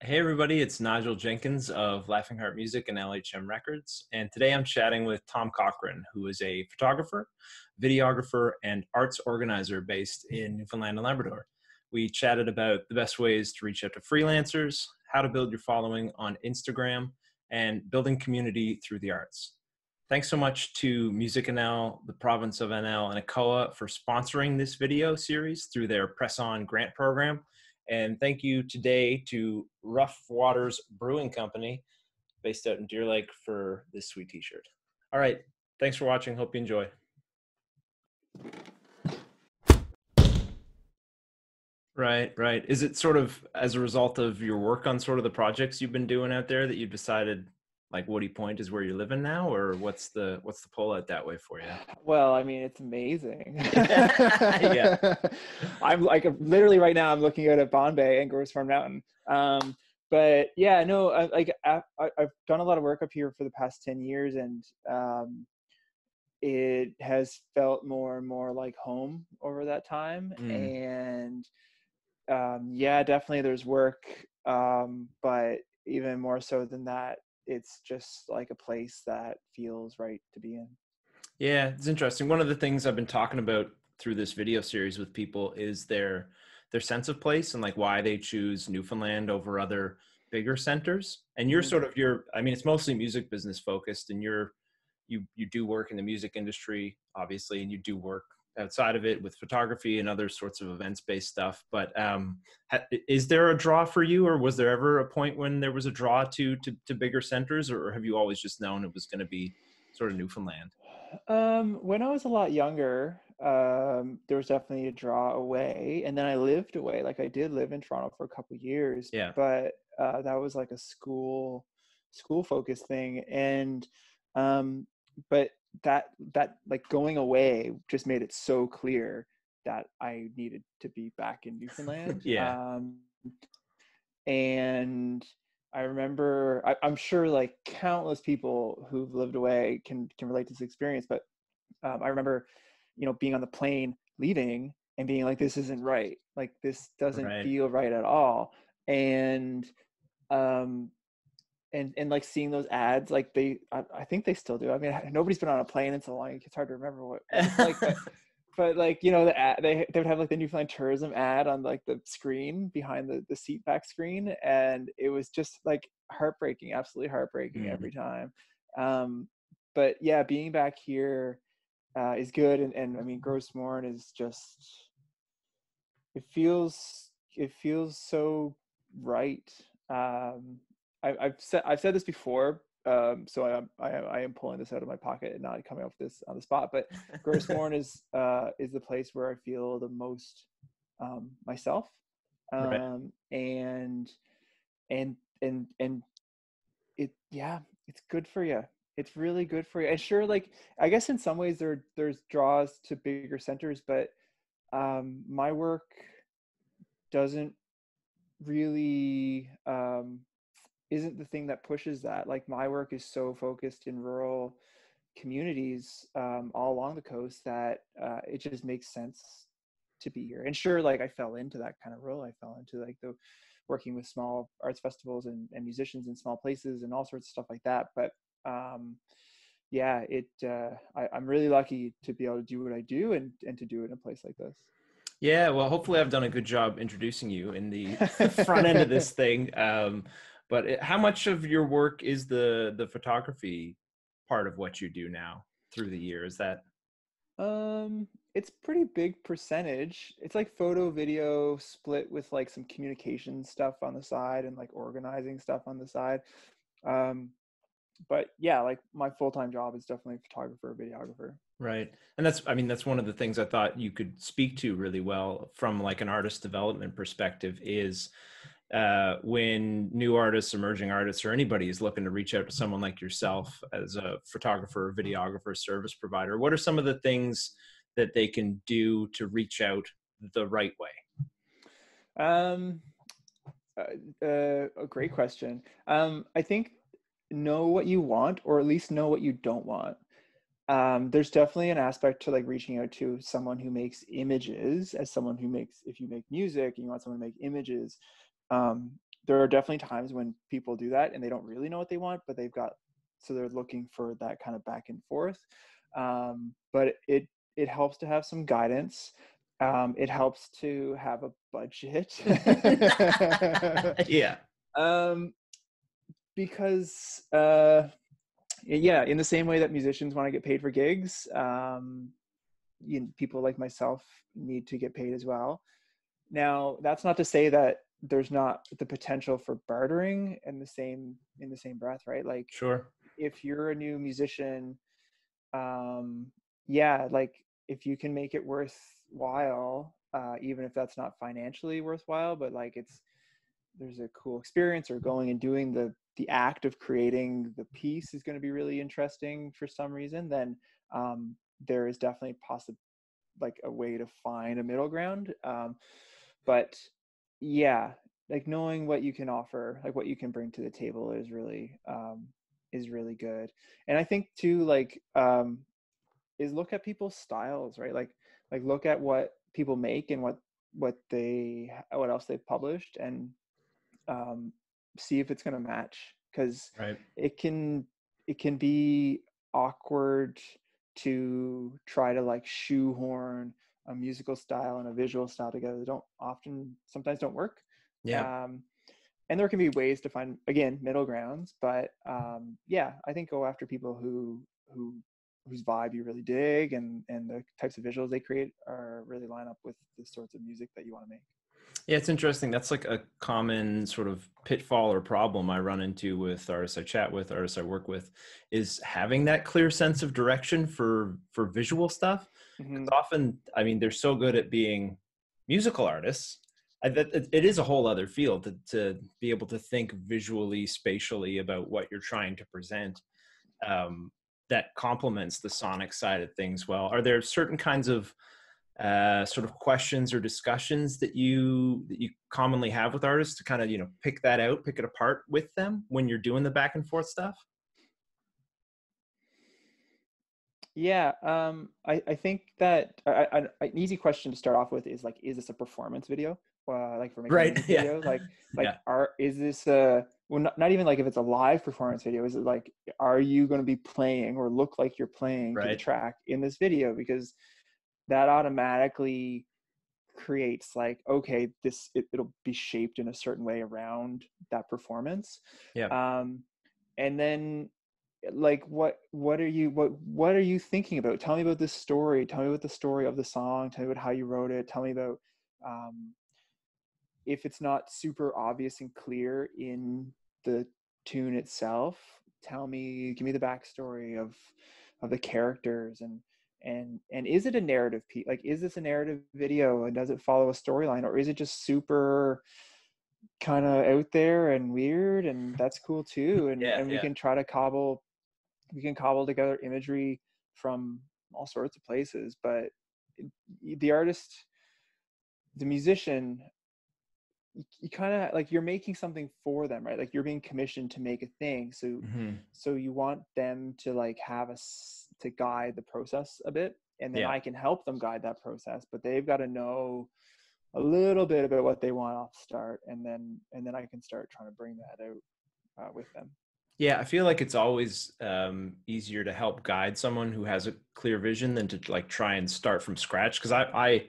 Hey, everybody, it's Nigel Jenkins of Laughing Heart Music and LHM Records. And today I'm chatting with Tom Cochrane, who is a photographer, videographer, and arts organizer based in Newfoundland and Labrador. We chatted about the best ways to reach out to freelancers, how to build your following on Instagram, and building community through the arts. Thanks so much to Music NL, the province of NL, and ACOA for sponsoring this video series through their Press On grant program. And thank you today to Rough Waters Brewing Company, based out in Deer Lake, for this sweet t shirt. All right. Thanks for watching. Hope you enjoy. Right, right. Is it sort of as a result of your work on sort of the projects you've been doing out there that you've decided like Woody Point is where you're living now, or what's the what's the pull out that way for you? Well, I mean, it's amazing. yeah, I'm like literally right now. I'm looking out at Bonne Bay and Gros Morne Mountain. Um, but yeah, no, I, like I, have done a lot of work up here for the past ten years, and um, it has felt more and more like home over that time. Mm. And um, yeah, definitely there's work, um, but even more so than that, it's just like a place that feels right to be in. Yeah, it's interesting. One of the things I've been talking about through this video series with people is their their sense of place and like why they choose Newfoundland over other bigger centers. And you're mm-hmm. sort of your I mean it's mostly music business focused and you're you you do work in the music industry obviously and you do work outside of it with photography and other sorts of events based stuff but um, ha- is there a draw for you or was there ever a point when there was a draw to to, to bigger centers or have you always just known it was going to be sort of newfoundland? Um, when i was a lot younger um, there was definitely a draw away and then i lived away like i did live in toronto for a couple years yeah. but uh, that was like a school school focused thing and um, but that that like going away just made it so clear that I needed to be back in Newfoundland. yeah. Um, and I remember, I, am sure like countless people who've lived away can can relate to this experience. But um, I remember, you know, being on the plane leaving and being like, "This isn't right. Like this doesn't right. feel right at all." And um, and and like seeing those ads like they I, I, think they still do i mean nobody's been on a plane in so long it's hard to remember what it's like but, but like you know the ad, they they would have like the newfoundland tourism ad on like the screen behind the the seat back screen and it was just like heartbreaking absolutely heartbreaking mm. every time um but yeah being back here uh is good and, and i mean Gros Morne is just it feels it feels so right um I, have said I've said this before, um, so I, I, I am pulling this out of my pocket and not coming up with this on the spot. But Gros Morne is uh, is the place where I feel the most um, myself, um, right. and and and and it yeah, it's good for you. It's really good for you. And sure, like I guess in some ways there there's draws to bigger centers, but um, my work doesn't really um, isn't the thing that pushes that. Like my work is so focused in rural communities um, all along the coast that uh, it just makes sense to be here. And sure, like I fell into that kind of role. I fell into like the working with small arts festivals and, and musicians in small places and all sorts of stuff like that. But um, yeah, it uh, I, I'm really lucky to be able to do what I do and and to do it in a place like this. Yeah, well, hopefully I've done a good job introducing you in the front end of this thing. Um, but it, how much of your work is the the photography part of what you do now through the year? Is that? Um, it's pretty big percentage. It's like photo, video split with like some communication stuff on the side and like organizing stuff on the side. Um, but yeah, like my full time job is definitely photographer, videographer. Right. And that's, I mean, that's one of the things I thought you could speak to really well from like an artist development perspective is uh, when new artists, emerging artists, or anybody is looking to reach out to someone like yourself as a photographer, videographer, service provider, what are some of the things that they can do to reach out the right way? Um, uh, uh, a great question. Um, I think know what you want, or at least know what you don't want. Um, there's definitely an aspect to like reaching out to someone who makes images as someone who makes if you make music and you want someone to make images um, there are definitely times when people do that and they don't really know what they want but they've got so they're looking for that kind of back and forth. Um, but it it helps to have some guidance. Um, it helps to have a budget. Yeah. Um, because uh, yeah in the same way that musicians want to get paid for gigs um, you know, people like myself need to get paid as well. Now that's not to say that there's not the potential for bartering in the same in the same breath right? Like sure. if you're a new musician um yeah like if you can make it worthwhile uh even if that's not financially worthwhile but like it's there's a cool experience or going and doing the the act of creating the piece is going to be really interesting for some reason then um there is definitely possible like a way to find a middle ground um but yeah like knowing what you can offer like what you can bring to the table is really um is really good. And i think too like um is look at people's styles right? Like like look at what people make and what what they what else they've published and um see if it's going to match because right. it can it can be awkward to try to like shoehorn a musical style and a visual style together they don't often sometimes don't work. Yeah. Um, and there can be ways to find again middle grounds but um, yeah i think go after people who who whose vibe you really dig and and the types of visuals they create are really line up with the sorts of music that you want to make yeah it's interesting. That's like a common sort of pitfall or problem i run into with artists i chat with artists i work with is having that clear sense of direction for for visual stuff. Mm-hmm. often i mean they're so good at being musical artists it is a whole other field to, to be able to think visually spatially about what you're trying to present um, that complements the sonic side of things well. Are there certain kinds of uh, sort of questions or discussions that you that you commonly have with artists to kind of you know pick that out pick it apart with them when you're doing the back and forth stuff Yeah, um, I, I think that I, I, an easy question to start off with is like, is this a performance video? uh, like for making right yeah. videos like like yeah. are is this a well not, not even like if it's a live performance video is it like are you going to be playing or look like you're playing right. to the track in this video because that automatically creates like okay this it, will be shaped in a certain way around that performance. Yeah. Um and then like what what are you what what are you thinking about? Tell me about this story. Tell me about the story of the song. Tell me about how you wrote it. Tell me about um if it's not super obvious and clear in the tune itself tell me give me the backstory of of the characters and and and is it a narrative piece like is this a narrative video and does it follow a storyline or is it just super kind of out there and weird and that's cool too and, yeah, and we yeah. can try to cobble we can cobble together imagery from all sorts of places but the artist the musician you, kind of like you're making something for them right like you're being commissioned to make a thing so mm-hmm. so you want them to like have us to guide the process a bit and then yeah. i can help them guide that process but they've got to know a little bit about what they want off start and then and then i can start trying to bring that out uh, with them yeah i feel like it's always um, easier to help guide someone who has a clear vision than to like try and start from scratch because i i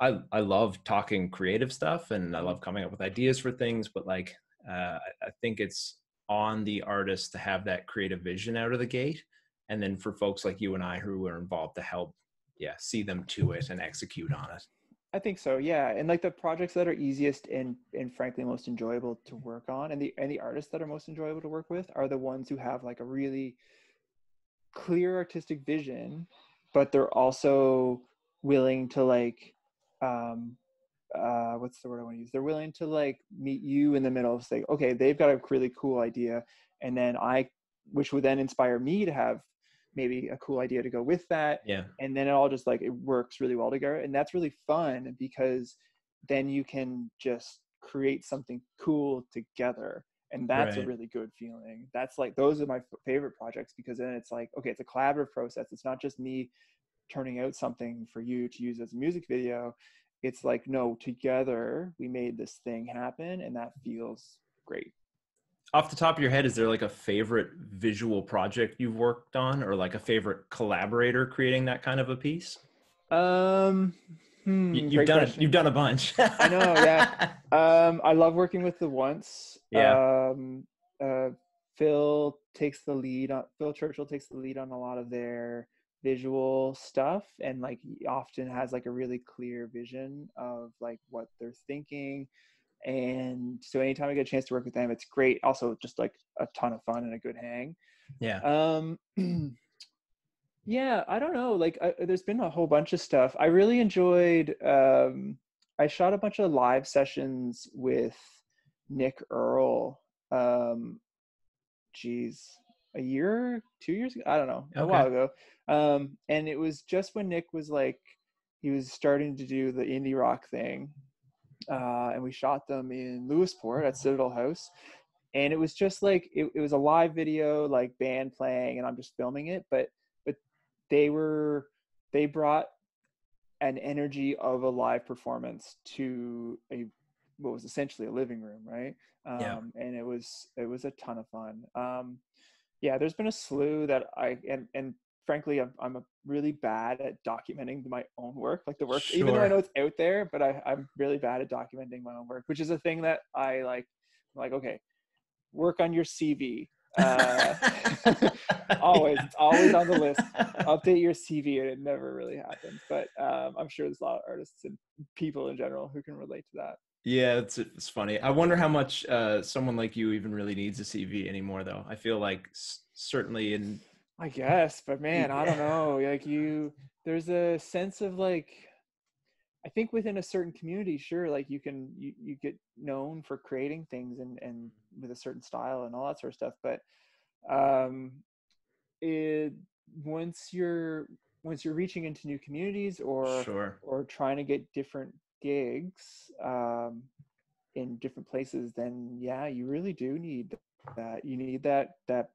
I I love talking creative stuff and I love coming up with ideas for things, but like uh, I think it's on the artist to have that creative vision out of the gate, and then for folks like you and I who are involved to help, yeah, see them to it and execute on it. I think so, yeah. And like the projects that are easiest and and frankly most enjoyable to work on, and the and the artists that are most enjoyable to work with are the ones who have like a really clear artistic vision, but they're also willing to like um uh what's the word i want to use they're willing to like meet you in the middle of say okay they've got a really cool idea and then i which would then inspire me to have maybe a cool idea to go with that yeah. and then it all just like it works really well together and that's really fun because then you can just create something cool together and that's right. a really good feeling. That's like those are my favorite projects because then it's like okay it's a collaborative process. It's not just me turning out something for you to use as a music video. It's like no together we made this thing happen and that feels great off the top of your head is there like a favorite visual project you've worked on or like a favorite collaborator creating that kind of a piece? Um hmm, you, have done question. it you've done a bunch. I know yeah. Um i love working with the once. Yeah. Um uh phil takes the lead on phil churchill takes the lead on a lot of their visual stuff and like often has like a really clear vision of like what they're thinking and so anytime i get a chance to work with them it's great. Also just like a ton of fun and a good hang. Yeah. Um yeah i don't know like I, there's been a whole bunch of stuff. I really enjoyed um i shot a bunch of live sessions with nick earl um geez a year two years ago? I don't know a while ago. Um, and it was just when Nick was like, he was starting to do the indie rock thing. Uh, and we shot them in Lewisporte at Citadel House. And it was just like, it, it was a live video, like band playing, and I'm just filming it. But, but they were, they brought an energy of a live performance to a what was essentially a living room, right? Um, yeah. And it was it was a ton of fun. Um, yeah, there's been a slew that I and and frankly I'm, I'm really bad at documenting my own work like the work sure. even though i know it's out there but I, i'm really bad at documenting my own work which is a thing that i like I'm like okay work on your cv uh, always it's always on the list update your cv and it never really happens but um, i'm sure there's a lot of artists and people in general who can relate to that yeah it's, it's funny i wonder how much uh, someone like you even really needs a cv anymore though i feel like s- certainly in I guess, but man, I don't know. Like you, there's a sense of like, I think within a certain community, sure, like you can you, you get known for creating things and and with a certain style and all that sort of stuff. But um, it once you're once you're reaching into new communities or sure. or trying to get different gigs um, in different places, then yeah, you really do need that. You need that that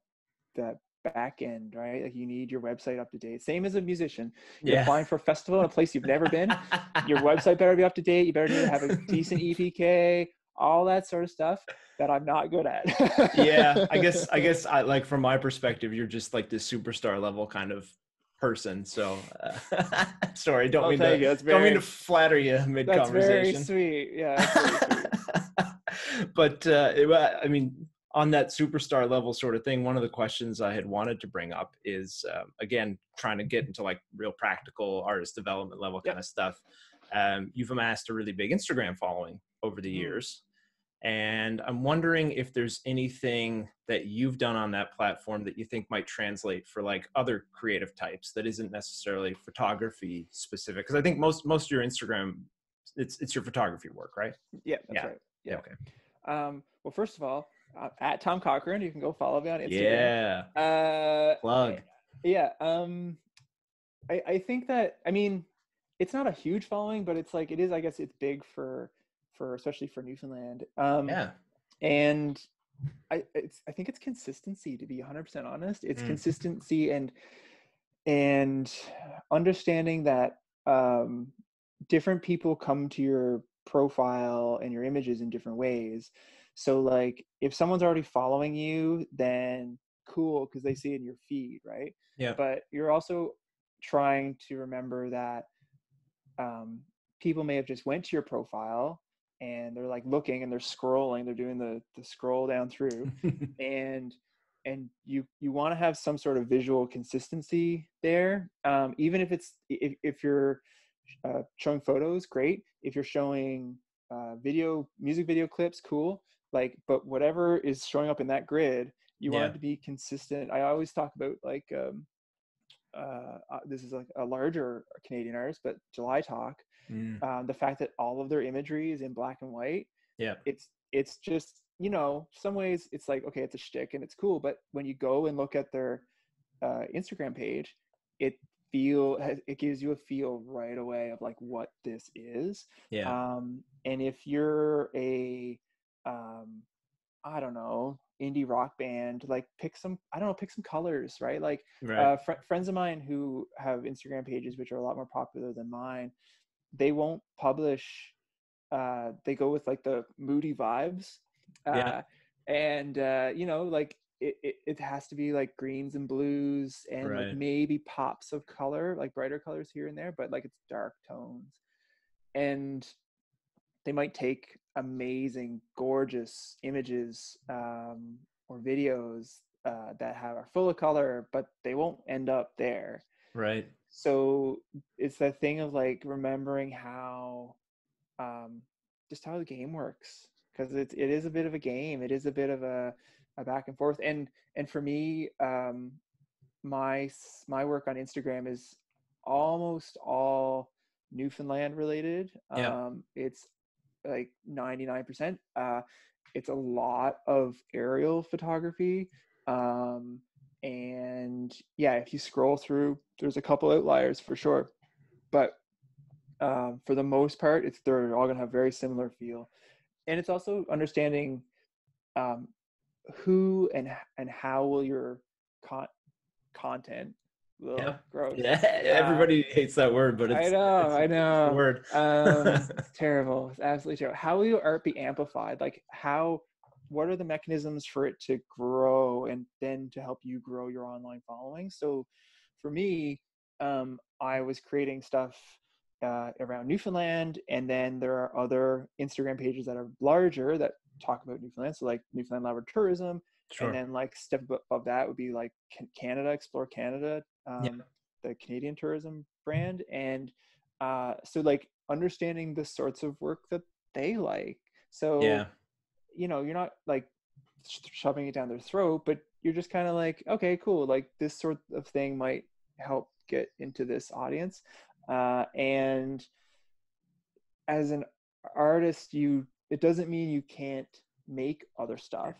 that back end, right? Like you need your website up to date. Same as a musician. You're yeah. applying for a festival in a place you've never been. your website better be up to date. You better have a decent EPK, all that sort of stuff that I'm not good at. yeah, I guess I guess I like from my perspective, you're just like this superstar level kind of person. So uh, sorry, don't I'll mean to very, don't mean to flatter you mid conversation. That's very sweet. Yeah. Very sweet. but uh, I mean, on that superstar level sort of thing, one of the questions I had wanted to bring up is um, again trying to get into like real practical artist development level kind yep. of stuff. Um, you've amassed a really big Instagram following over the mm. years, and I'm wondering if there's anything that you've done on that platform that you think might translate for like other creative types that isn't necessarily photography specific. Because I think most most of your Instagram, it's it's your photography work, right? Yeah, yeah. Right. Yeah. Okay. Um, well, first of all, at Tom Cochrane. You can go follow me on Instagram. Yeah. Uh, Plug. Yeah. Um, I, I think that I mean, it's not a huge following, but it's like it is. I guess it's big for for especially for Newfoundland. Um, yeah. And I it's I think it's consistency. To be 100 percent honest, it's mm. consistency and and understanding that um, different people come to your profile and your images in different ways so like if someone's already following you, then cool because they see it in your feed, right? Yeah. But you're also trying to remember that um, people may have just went to your profile and they're like looking and they're scrolling, they're doing the the scroll down through, and and you you want to have some sort of visual consistency there, um, even if it's if if you're uh, showing photos, great. If you're showing uh, video, music video clips, cool like but whatever is showing up in that grid you yeah. want it to be consistent i always talk about like um uh, uh, this is like a larger canadian artist but july talk mm. um, the fact that all of their imagery is in black and white yeah it's it's just you know some ways it's like okay it's a shtick and it's cool but when you go and look at their uh, instagram page it feel it gives you a feel right away of like what this is yeah um and if you're a um i don't know indie rock band like pick some i don't know pick some colors right like right. Uh, fr- friends of mine who have instagram pages which are a lot more popular than mine they won't publish uh they go with like the moody vibes uh Yeah. and uh you know like it, it, it has to be like greens and blues and Right. like maybe pops of color like brighter colors here and there but like it's dark tones and they might take amazing gorgeous images um or videos uh, that have are full of color but they won't end up there Right. so it's that thing of like remembering how um just how the game works because it's it is a bit of a game it is a bit of a, a back and forth and and for me um my my work on instagram is almost all newfoundland related Yeah. um it's like 99% uh it's a lot of aerial photography um and yeah if you scroll through there's a couple outliers for sure but um, for the most part it's they're all going to have very similar feel and it's also understanding um, who and and how will your con- content will Yeah. grow Yeah. Everybody hates that word, but it's I know, it's- I know. word. um, it's terrible. It's absolutely terrible. How will your art be amplified? Like how what are the mechanisms for it to grow and then to help you grow your online following? So for me, um, I was creating stuff uh, around Newfoundland, and then there are other Instagram pages that are larger that talk about Newfoundland. So like Newfoundland Labrador Tourism, Sure. and then like step above that would be like Canada Explore Canada, um, the Canadian tourism brand, and uh, so like understanding the sorts of work that they like. So yeah. you know, you're not like shoving it down their throat, but you're just kind of like, okay, cool, like this sort of thing might help get into this audience, uh, and as an artist, you it doesn't mean you can't make other stuff.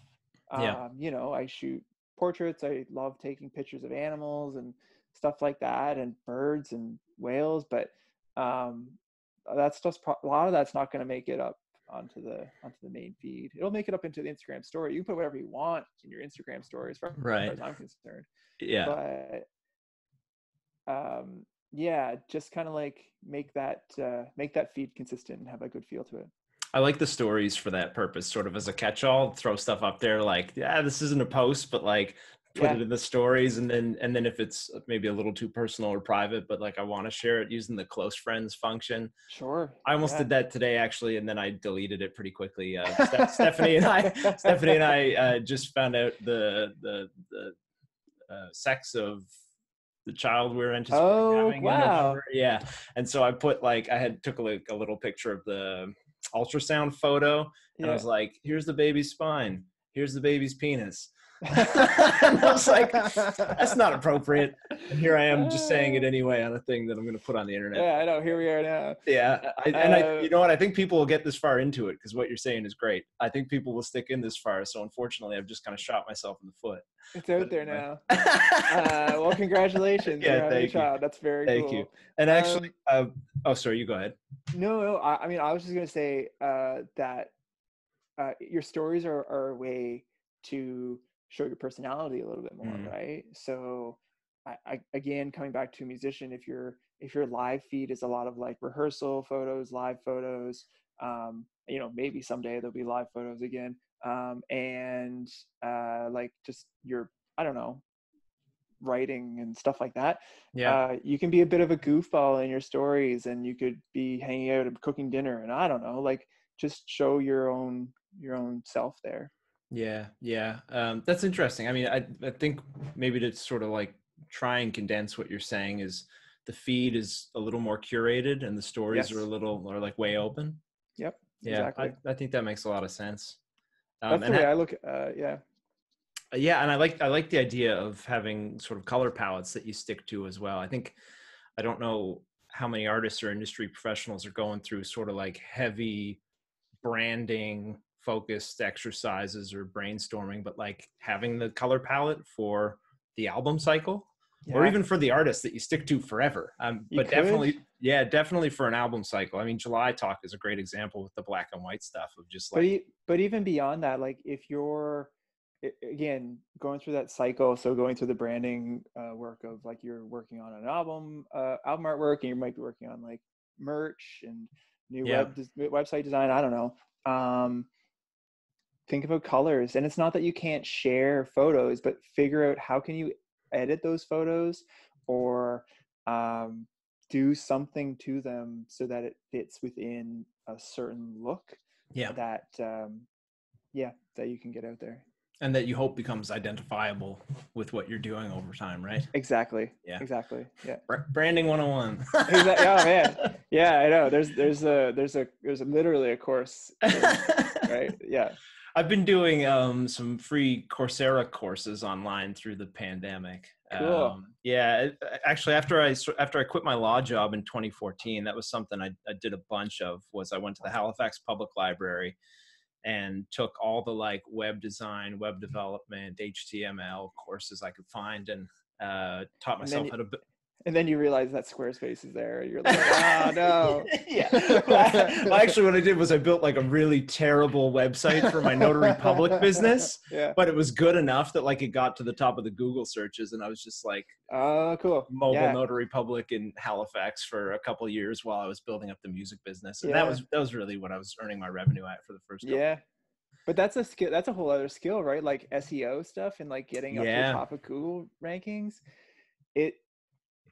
Yeah. Um, you know, I shoot portraits. I love taking pictures of animals and stuff like that, and birds and whales. But um, that's just pro- a lot of that's not going to make it up onto the onto the main feed. It'll make it up into the Instagram story. You can put whatever you want in your Instagram story, as far, as far Right. as I'm concerned. Yeah. But um, yeah, just kind of like make that uh, make that feed consistent and have a good feel to it. I like the stories for that purpose, sort of as a catch-all. Throw stuff up there, like, yeah, this isn't a post, but like, put Yeah. it in the stories, and then and then if it's maybe a little too personal or private, but like I want to share it using the close friends function. Sure. I almost yeah. did that today actually, and then I deleted it pretty quickly. Uh, Ste- Stephanie and I, Stephanie and I uh, just found out the the the uh, sex of the child we were anticipating Oh, having. in wow. Yeah, and so I put like I had took a, like, a little picture of the ultrasound photo, and I was like, "Here's the baby's spine. Here's the baby's penis." And I was like, "That's not appropriate." And here I am just saying it anyway on a thing that I'm going to put on the internet. Yeah, I know. Here we are now. Yeah, I, and I, Uh, you know what? I think people will get this far into it because what you're saying is great. I think people will stick in this far. So unfortunately, I've just kind of shot myself in the foot. It's out But there now. Uh, well, congratulations. Yeah, you're having a thank you. child. That's very Thank cool. you. and actually, Um, uh, oh, sorry, you go ahead. No, no. I, I mean, I was just gonna say uh, that uh, your stories are, are a way to show your personality a little bit more, Mm. right? So, I, I, again, coming back to a musician, if your if your live feed is a lot of like rehearsal photos, live photos, um, you know, maybe someday there'll be live photos again, um, and uh, like just your, I don't know, writing and stuff like that Yeah, uh, you can be a bit of a goofball in your stories and you could be hanging out and cooking dinner and i don't know like just show your own your own self there yeah, yeah. Um, that's interesting. I mean, I, I think maybe to sort of like try and condense what you're saying is the feed is a little more curated and the stories are a little are like way open. yep Yeah, exactly I, I think that makes a lot of sense. Um, that's the way ha- i look uh, yeah Uh, yeah and i like i like the idea of having sort of color palettes that you stick to as well i think i don't know how many artists or industry professionals are going through sort of like heavy branding focused exercises or brainstorming but like having the color palette for the album cycle or even for the artist that you stick to forever um, but could. definitely yeah definitely for an album cycle i mean july talk is a great example with the black and white stuff of just but like e- but even beyond that like if you're again going through that cycle so going through the branding uh, work of like you're working on an album uh, album artwork and you might be working on like merch and new Yeah. web des- website design. I don't know. Um, think about colors, and it's not that you can't share photos, but figure out how can you edit those photos or um, do something to them so that it fits within a certain look Yeah. that um, yeah that you can get out there. And that you hope becomes identifiable with what you're doing over time, right? Exactly. Yeah. Exactly. Yeah. Branding 101. Exactly. Oh man. Yeah, I know. There's there's a there's a there's a, literally a course, right? Yeah. I've been doing um, some free Coursera courses online through the pandemic. Cool. Um, yeah, actually, after I after I quit my law job in 2014, that was something I, I did a bunch of. Was I went to the Halifax Public Library and took all the like web design, web development, HTML courses I could find, and uh, taught myself you- how to. And then you realize that Squarespace is there. You're like, oh no. yeah. Well, actually, what I did was I built like a really terrible website for my notary public business, Yeah. but it was good enough that like it got to the top of the Google searches, and I was just like Oh, cool. mobile Yeah. notary public in Halifax for a couple years while I was building up the music business, and that was that was really what I was earning my revenue at for the first. couple- Yeah. But that's a skill. That's a whole other skill, right? Like SEO stuff and like getting up to the top of Google rankings. It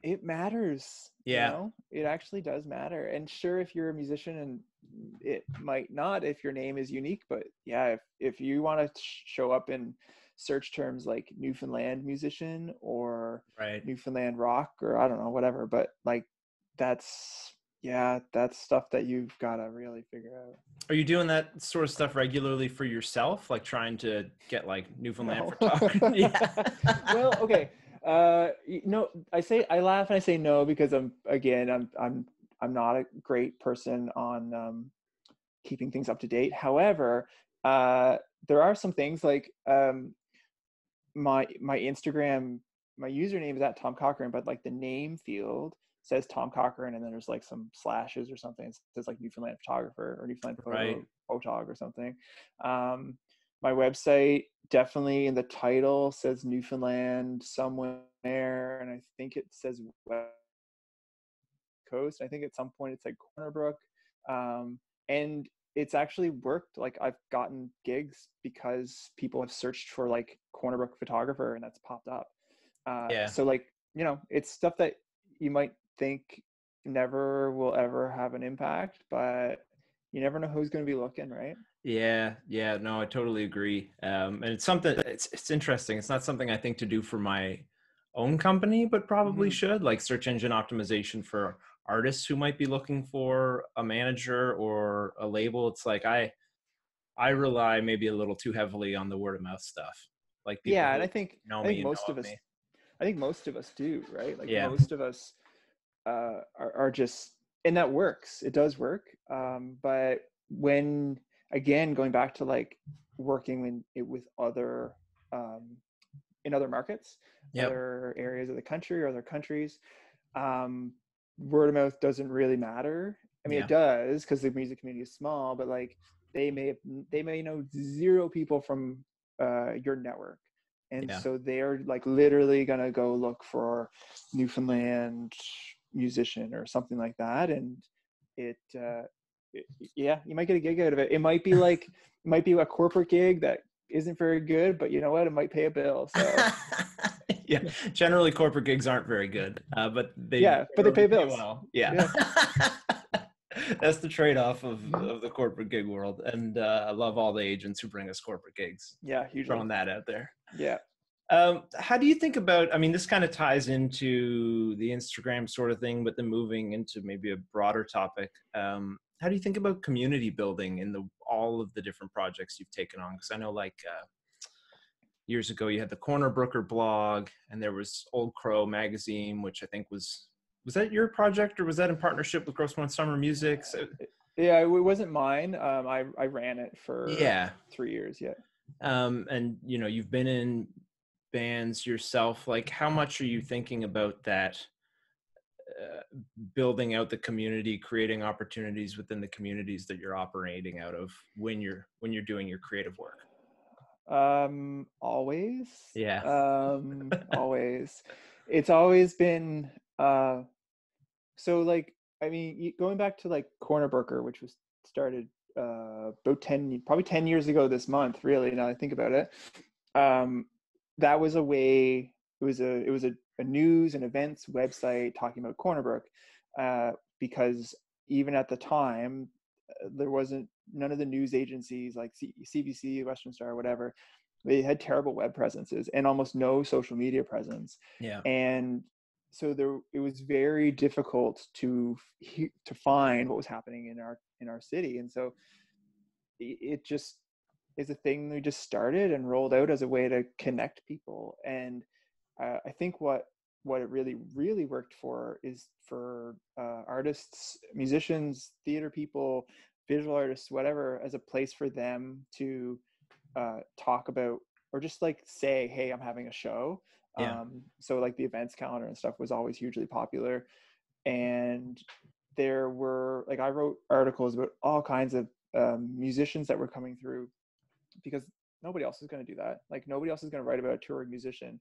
it matters. you Yeah. know? It actually does matter. And sure, if you're a musician and it might not if your name is unique, but yeah, if if you want to show up in search terms like Newfoundland musician or Right. Newfoundland rock or I don't know, whatever, but like that's yeah, that's stuff that you've got to really figure out. Are you doing that sort of stuff regularly for yourself, like trying to get like Newfoundland No. photography? yeah. well, okay. Uh, y- no, I say I laugh and I say no because I'm again I'm I'm I'm not a great person on um, keeping things up to date. However, uh, there are some things like um, my my Instagram my username is at Tom Cochrane, but like the name field says Tom Cochrane, and then there's like some slashes or something. It says like Newfoundland photographer or Newfoundland photo, Right. photog or something. Um, my website definitely in the title says Newfoundland somewhere, and I think it says West Coast. I think at some point it said Corner Brook, um, and it's actually worked. Like I've gotten gigs because people have searched for like Corner Brook photographer, and that's popped up. Uh, Yeah. So like you know, it's stuff that you might think never will ever have an impact, but you never know who's going to be looking, right? Yeah, yeah, no, I totally agree. Um, and it's something it's it's interesting. It's not something I think to do for my own company, but probably Mhm. should, like search engine optimization for artists who might be looking for a manager or a label. It's like I I rely maybe a little too heavily on the word of mouth stuff. Like people yeah, and I think I think most of us, me. I think most of us do, right? Like Yeah. most of us uh, are, are just, and that works. It does work. Um, but when again, going back to like working in, with other um, in other markets, Yep. other areas of the country or other countries, um, word of mouth doesn't really matter. I mean, Yeah. it does because the music community is small, but like they may they may know zero people from uh, your network, and Yeah. so they're like literally gonna go look for Newfoundland musician or something like that, and it, uh, it yeah, you might get a gig out of it. It might be like it might be a corporate gig that isn't very good, but you know what? It might pay a bill. So yeah, generally corporate gigs aren't very good, uh, but they Yeah, but they pay bills. well. Yeah, that's the trade-off of of the corporate gig world, and uh, I love all the agents who bring us corporate gigs. yeah, huge. Throwing that out there. yeah. Um, how do you think about? I mean, this kind of ties into the Instagram sort of thing, but then moving into maybe a broader topic. Um, how do you think about community building in the all of the different projects you've taken on? Because I know, like uh, years ago, you had the Corner Brooker blog, and there was Old Crow magazine, which I think was was that your project, or was that in partnership with Gros Morne Summer Music? So, Yeah, it wasn't mine. Um, I I ran it for yeah, three years. Yeah. um, and you know you've been in bands yourself like how much are you thinking about that uh, building out the community creating opportunities within the communities that you're operating out of when you're when you're doing your creative work Um, always. Yeah. Um, always. It's always been uh, so like I mean, going back to like Corner Brooker, which was started uh, about 10, probably 10 years ago this month, really, now I think about it. Um, that was a way, it was a, it was a, a news and events website talking about Corner Brook, uh, because even at the time, uh, there wasn't none of the news agencies like C- CBC, Western Star, whatever. They had terrible web presences and almost no social media presence. Yeah. And so there it was very difficult to to find what was happening in our in our city and so it just is a thing we just started and rolled out as a way to connect people and uh, i think what what it really really worked for is for uh, artists musicians theater people visual artists whatever as a place for them to uh, talk about or just like say hey i'm having a show yeah. Um, so like the events calendar and stuff was always hugely popular. And there were like I wrote articles about all kinds of um, musicians that were coming through because nobody else is going to do that. Like nobody else is going to write about a touring musician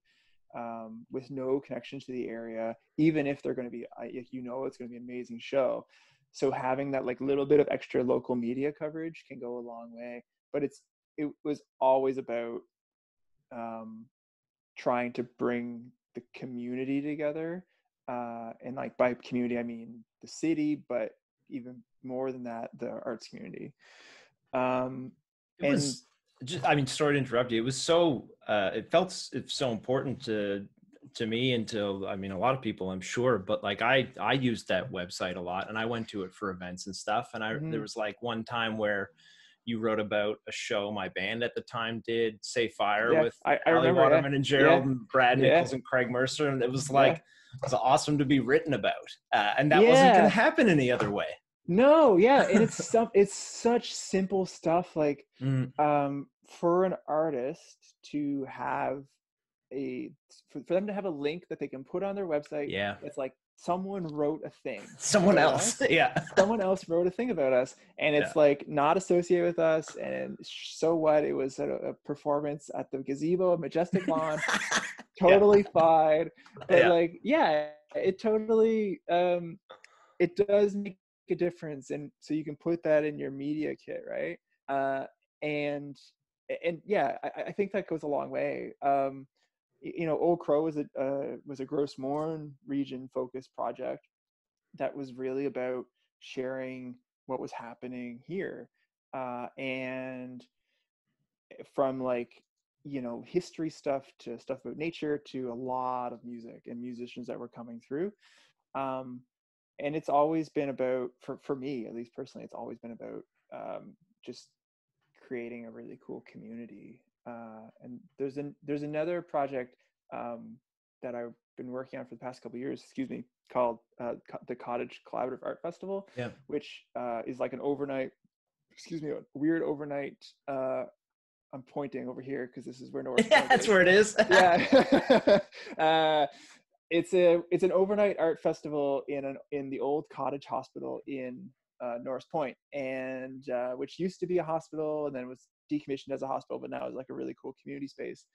um, with no connection to the area, even if they're going to be, you know, it's going to be an amazing show. So having that like little bit of extra local media coverage can go a long way. But it's it was always about um, trying to bring the community together uh, and like by community i mean the city but even more than that the arts community um it and was just i mean sorry to interrupt you it was so uh it felt it's so important to to me and to i mean a lot of people i'm sure but like i i used that website a lot and i went to it for events and stuff and i mm-hmm. there was like one time where you wrote about a show my band at the time did, Say Fire, yeah, with I, I remember, Waterman yeah. and Gerald yeah. and Brad Nichols and Craig Mercer, and it was like it was awesome to be written about, uh, and that wasn't going to happen any other way. No, yeah, and it's some it's such simple stuff like mm. um, for an artist to have a for, for them to have a link that they can put on their website. Yeah, it's like someone wrote a thing. Someone else. Us. Yeah. someone else wrote a thing about us. And it's yeah. like not associated with us. And so what? It was a, a performance at the gazebo Majestic Lawn. totally yeah. fine. But yeah. like, yeah, it totally um it does make a difference. And so you can put that in your media kit, right? Uh and and yeah, I, I think that goes a long way. Um you know, Old Crow was a uh, was a Gros Morne region focused project that was really about sharing what was happening here, uh, and from like you know history stuff to stuff about nature to a lot of music and musicians that were coming through. Um, and it's always been about for for me at least personally, it's always been about um, just creating a really cool community uh, and there's an there's another project um, that I've been working on for the past couple years. Excuse me, called uh, the Cottage Collaborative Art Festival. Yeah. Which uh, is like an overnight, excuse me, a weird overnight. Uh, I'm pointing over here because this is where North. yeah, that's where it is. yeah. uh, it's a it's an overnight art festival in an in the old cottage hospital in uh, Norris Point, and uh, which used to be a hospital and then was decommissioned as a hospital, but now is like a really cool community space.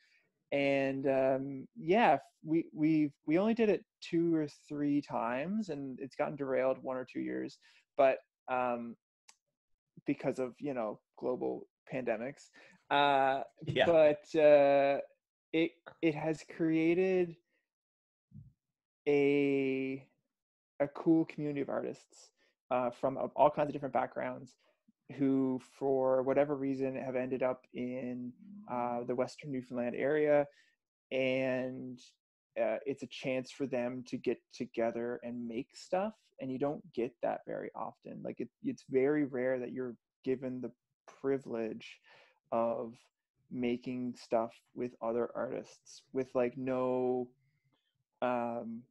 And um, yeah, we we we only did it two or three times, and it's gotten derailed one or two years, but um, because of you know global pandemics. Uh, yeah. But uh, it it has created a a cool community of artists uh, from all kinds of different backgrounds who, for whatever reason, have ended up in uh, the Western Newfoundland area, and uh, it's a chance for them to get together and make stuff. And you don't get that very often. Like it, it's very rare that you're given the privilege of making stuff with other artists with like no um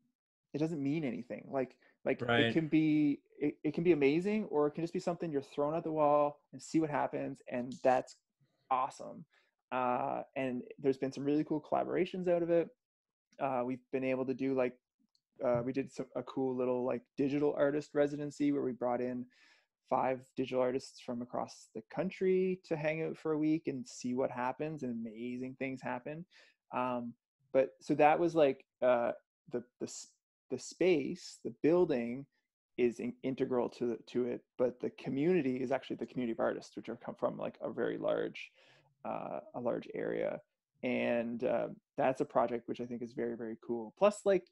it doesn't mean anything like like right. it can be it, it can be amazing or it can just be something you're thrown at the wall and see what happens and that's awesome. Uh, and there's been some really cool collaborations out of it. Uh, we've been able to do like uh, we did some, a cool little like digital artist residency where we brought in five digital artists from across the country to hang out for a week and see what happens and amazing things happen. Um, but so that was like uh, the the the space, the building is in, integral to the, to it but the community is actually the community of artists which are come from like a very large uh, a large area. And uh, that's a project which i think is very very cool. Plus like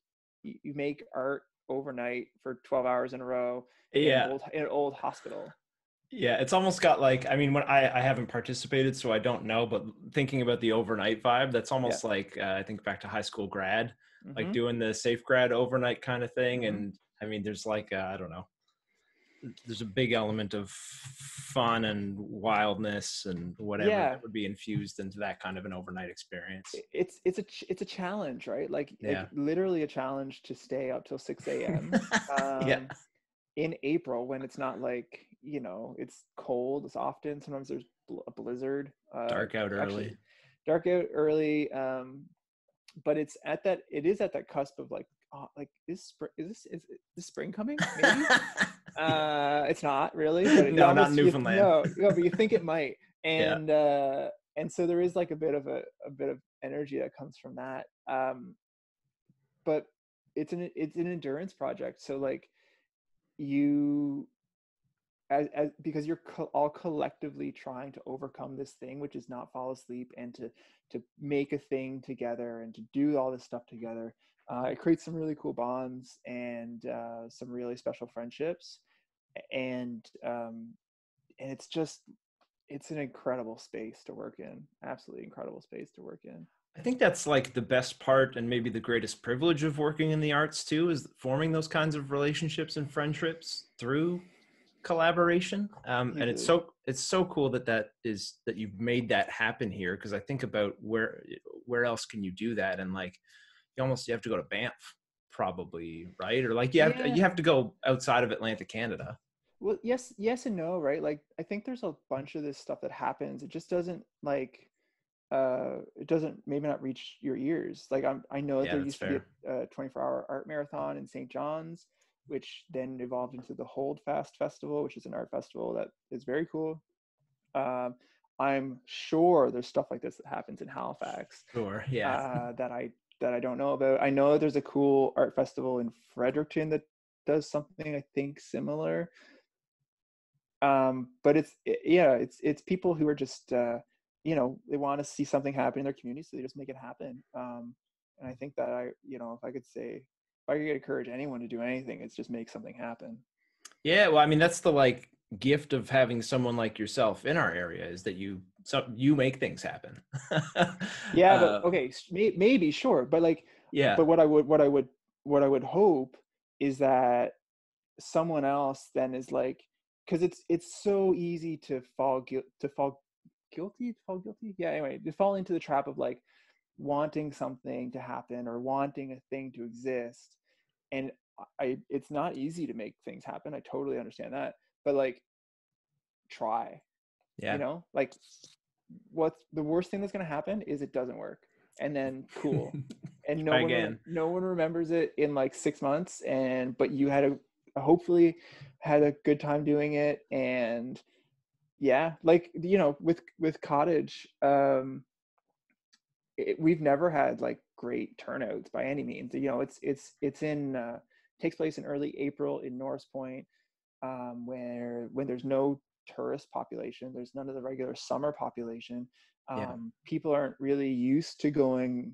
you, you make art overnight for 12 hours in a row yeah. in, old, in an old hospital. Yeah it's almost got like i mean when i i haven't participated so i don't know but thinking about the overnight vibe that's almost yeah. like uh, i think back to high school grad mm-hmm. like doing the safe grad overnight kind of thing mm-hmm. and i mean there's like i don't know there's a big element of fun and wildness and whatever yeah. that would be infused into that kind of an overnight experience. It's it's a it's a challenge, right? Like, yeah. like literally a challenge to stay up till six a.m. um, yeah. In April, when it's not like you know it's cold as often. Sometimes there's a blizzard. Uh, dark out early. Actually, dark out early. Um, but it's at that. It is at that cusp of like, oh, like is spring? Is this is, is spring coming? Maybe. Uh, it's not really. No, almost, not Newfoundland. You, no, no, but you think it might, and yeah. uh, and so there is like a bit of a, a bit of energy that comes from that. Um, but it's an it's an endurance project. So like you as, as because you're co- all collectively trying to overcome this thing which is not fall asleep and to to make a thing together and to do all this stuff together uh, it creates some really cool bonds and uh, some really special friendships. And um, and it's just it's an incredible space to work in absolutely incredible space to work in. I think that's like the best part and maybe the greatest privilege of working in the arts too is forming those kinds of relationships and friendships through collaboration. Um, and it's so it's so cool that that is that you've made that happen here because i think about where where else can you do that? And like you almost you have to go to banff probably right? Or like you have, yeah. you have to go outside of atlantic canada. Well yes yes and no right? Like i think there's a bunch of this stuff that happens. It just doesn't like uh it doesn't maybe not reach your ears. Like i'm i know yeah, there used fair. to be a, a 24 hour art marathon in st john's which then evolved into the Holdfast Festival, which is an art festival that is very cool. Um, I'm sure there's stuff like this that happens in Halifax. Sure, yeah. Uh, that I that I don't know about. I know there's a cool art festival in Fredericton that does something I think similar. Um, but it's it, yeah, it's it's people who are just uh, you know they want to see something happen in their community, so they just make it happen. Um, and I think that I you know if I could say I could encourage anyone to do anything, it's just make something happen. Yeah, well, I mean, that's the like gift of having someone like yourself in our area is that you so you make things happen. yeah, uh, but okay, maybe sure, but like yeah, but what I would what I would what I would hope is that someone else then is like because it's it's so easy to fall guilty to fall guilty to fall guilty yeah anyway to fall into the trap of like wanting something to happen or wanting a thing to exist and i it's not easy to make things happen i totally understand that but like try yeah. you know? Like what's the worst thing that's going to happen is it doesn't work and then cool and no one no one remembers it in like six months and but you had a hopefully had a good time doing it and yeah like you know with with cottage um it, we've never had like great turnouts by any means. You know, it's it's it's in uh, takes place in early April in Norris Point, um, where when there's no tourist population, there's none of the regular summer population. Um, yeah. People aren't really used to going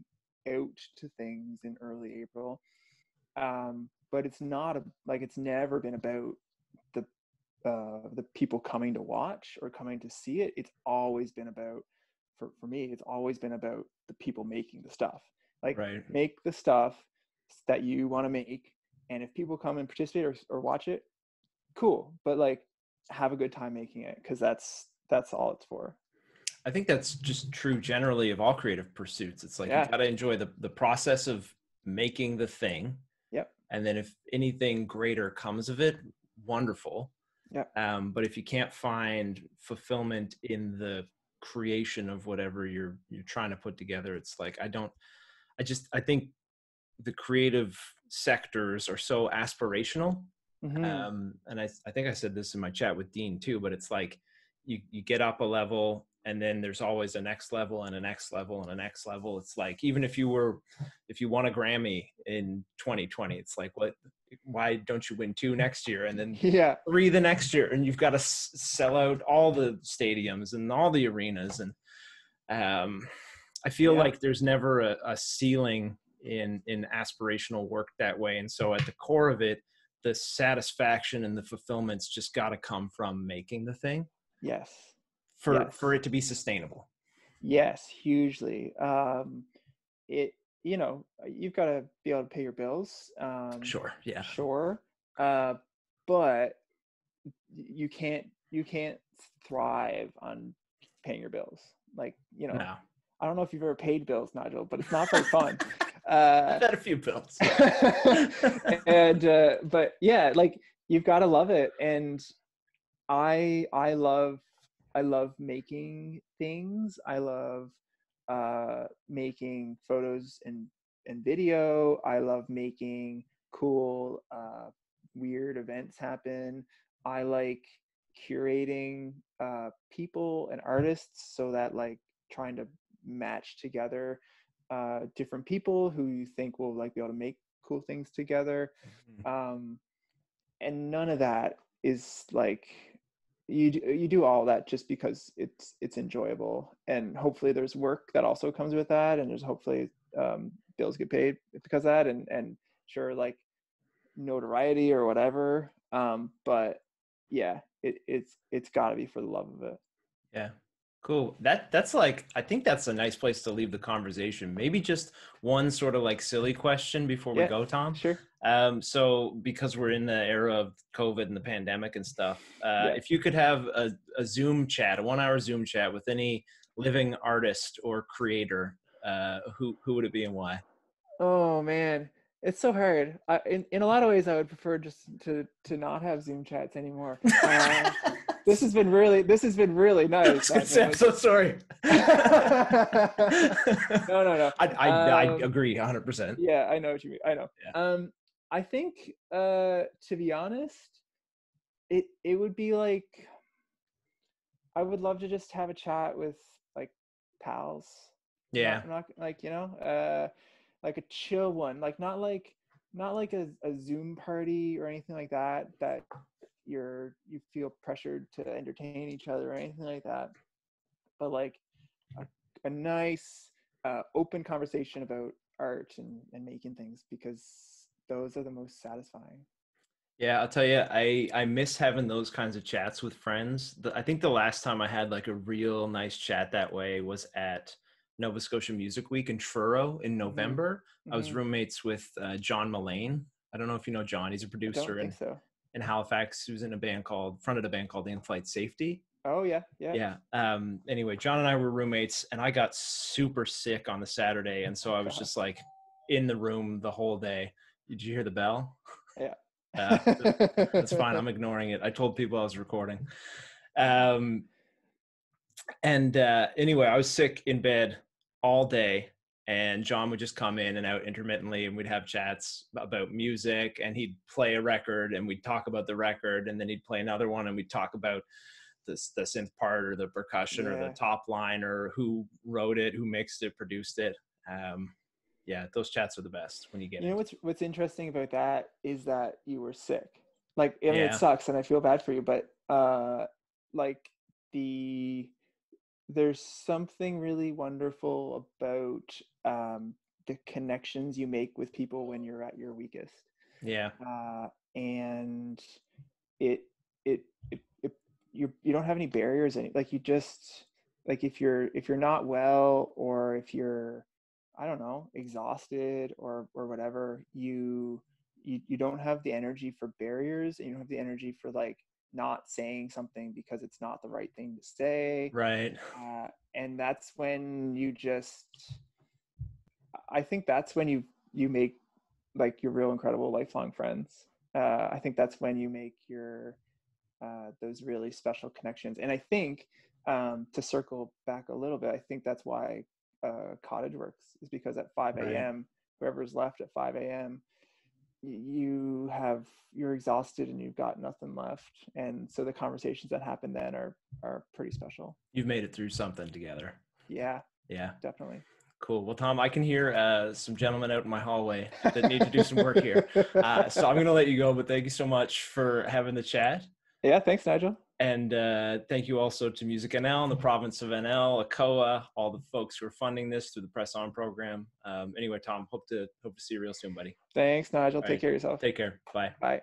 out to things in early April, um, but it's not a, like it's never been about the uh, the people coming to watch or coming to see it. It's always been about for, for me it's always been about the people making the stuff. Like right. make the stuff that you want to make and if people come and participate or, or watch it cool but like have a good time making it because that's that's all it's for. I think that's just true generally of all creative pursuits. It's like yeah. you got to enjoy the, the process of making the thing yep. and then if anything greater comes of it wonderful. Yeah um, but if you can't find fulfillment in the creation of whatever you're you're trying to put together it's like i don't i just i think the creative sectors are so aspirational mm-hmm. um and I, I think i said this in my chat with dean too but it's like you you get up a level and then there's always a next level and a next level and a next level. It's like even if you were if you won a grammy in 2020 it's like what why don't you win two next year and then yeah. three the next year? And you've got to s- sell out all the stadiums and all the arenas. And um i feel Yeah. like there's never a, a ceiling in in aspirational work that way. And so at the core of it the satisfaction and the fulfillment's just got to come from making the thing. Yes for Yes. for it to be sustainable. Yes hugely um it you know you've got to be able to pay your bills um sure yeah. sure uh but you can't you can't thrive on paying your bills like you know no. I don't know if you've ever paid bills nigel but it's not very fun uh i've had a few bills. And uh but yeah like you've got to love it and i i love i love making things. I love uh making photos and and video. I love making cool uh weird events happen. I like curating uh people and artists so that like trying to match together uh different people who you think will like be able to make cool things together. Um and none of that is like you you do all that just because it's it's enjoyable and hopefully there's work that also comes with that and there's hopefully um bills get paid because of that and and sure like notoriety or whatever um but yeah it it's it's got to be for the love of it Yeah. Cool. That that's like I think that's a nice place to leave the conversation. Maybe just one sort of like silly question before we go, Tom. sure Um, so because we're in the era of COVID and the pandemic and stuff, uh, Yeah. if you could have a, a Zoom chat, a one-hour Zoom chat with any living artist or creator, uh, who who would it be and why? Oh man, it's so hard. I, in in a lot of ways, I would prefer just to to not have Zoom chats anymore. Uh, this has been really this has been really nice. say, I'm so sorry. no, no, no. I I, I Um, agree 100. percent Yeah, I know what you mean. I know. Yeah. Um, I think uh, to be honest, it it would be like I would love to just have a chat with like pals. Yeah. not, not like you know uh like a chill one like not like not like a, a zoom party or anything like that that you're you feel pressured to entertain each other or anything like that but like a, a nice uh, open conversation about art and, and making things because those are the most satisfying Yeah, I'll tell you, I I miss having those kinds of chats with friends. The, I think the last time I had like a real nice chat that way was at Nova Scotia Music Week in Truro in November. I was Mhm. roommates with uh, John Mullane. I don't know if you know John. He's a producer think so in Halifax. Was in a band called fronted a band called In Flight Safety. oh yeah yeah Yeah. Um, anyway, John and I were roommates, and I got super sick on the Saturday, and so I was just like in the room the whole day. Did you hear the bell? Yeah. Uh, that's fine. I'm ignoring it. I told people I was recording. Um, and uh, anyway, I was sick in bed all day, and John would just come in and out intermittently, and we'd have chats about music, and he'd play a record, and we'd talk about the record, and then he'd play another one, and we'd talk about the the synth part or the percussion or the top line or who wrote it, who mixed it, produced it. Um, yeah, those chats are the best when you get it. you know what's what's interesting about that is that you were sick like i mean Yeah. it sucks and i feel bad for you but uh like the there's something really wonderful about um the connections you make with people when you're at your weakest. Yeah, uh and it it it, it you you don't have any barriers any like you just like if you're if you're not well or if you're i don't know exhausted or or whatever you you, you don't have the energy for barriers and you don't have the energy for like not saying something because it's not the right thing to say. Right. uh, and that's when you just i think that's when you you make like your real incredible lifelong friends. Uh, i think that's when you make your uh, those really special connections. And i think um, to circle back a little bit i think that's why uh, cottage works is because at 5 Right. a.m whoever's left at 5 a.m you have you're exhausted and you've got nothing left. And so the conversations that happen then are are pretty special. You've made it through something together. Yeah. Yeah. Definitely cool well tom i can hear uh, some gentlemen out in my hallway that need to do some work here uh, so i'm going to let you go but thank you so much for having the chat yeah thanks nigel and uh, thank you also to Music NL and the province of NL, ACOA, all the folks who are funding this through the Press On program. Um, anyway, Tom, hope to hope to see you real soon, buddy. Thanks, Nigel. All take right. care of yourself. Take care. Bye. Bye.